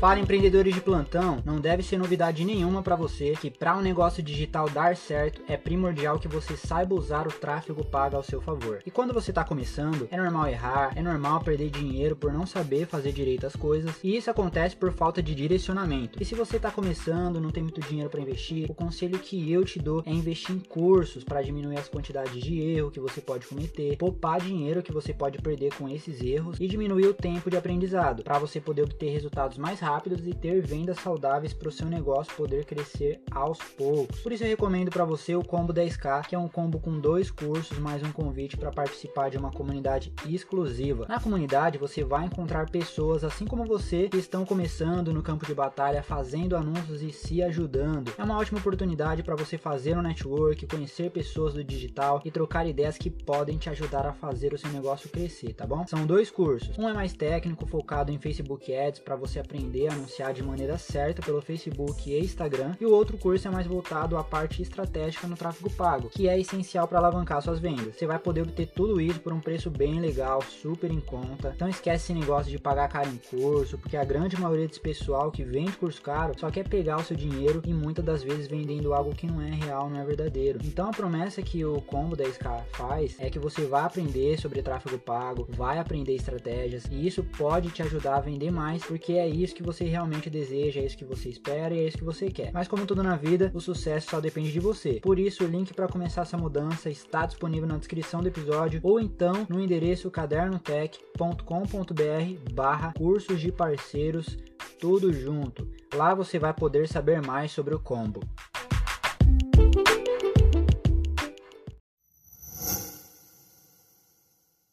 Para empreendedores de plantão, não deve ser novidade nenhuma para você que para um negócio digital dar certo é primordial que você saiba usar o tráfego pago ao seu favor. E quando você está começando, é normal errar, é normal perder dinheiro por não saber fazer direito as coisas, e isso acontece por falta de direcionamento. E se você está começando, não tem muito dinheiro para investir, o conselho que eu te dou é investir em cursos para diminuir as quantidades de erro que você pode cometer, poupar dinheiro que você pode perder com esses erros e diminuir o tempo de aprendizado para você poder obter resultados mais rápidos rápidos e ter vendas saudáveis para o seu negócio poder crescer aos poucos. Por isso eu recomendo para você o combo 10k, que é um combo com dois cursos mais um convite para participar de uma comunidade exclusiva. Na comunidade você vai encontrar pessoas assim como você que estão começando no campo de batalha, fazendo anúncios e se ajudando. É uma ótima oportunidade para você fazer um network, conhecer pessoas do digital e trocar ideias que podem te ajudar a fazer o seu negócio crescer, tá bom? São dois cursos. Um é mais técnico, focado em Facebook Ads para você aprender aprender a anunciar de maneira certa pelo Facebook e Instagram, e o outro curso é mais voltado à parte estratégica no tráfego pago, que é essencial para alavancar suas vendas. Você vai poder obter tudo isso por um preço bem legal, super em conta. Então esquece esse negócio de pagar caro em curso, porque a grande maioria desse pessoal que vende curso caro só quer pegar o seu dinheiro e muitas das vezes vendendo algo que não é real, não é verdadeiro. Então a promessa que o combo 10k faz é que você vai aprender sobre tráfego pago, vai aprender estratégias e isso pode te ajudar a vender mais, porque é isso que você realmente deseja, é isso que você espera e é isso que você quer. Mas como tudo na vida, o sucesso só depende de você. Por isso, o link para começar essa mudança está disponível na descrição do episódio ou então no endereço cadernotech.com.br barra cursos de parceiros, tudo junto. Lá você vai poder saber mais sobre o combo.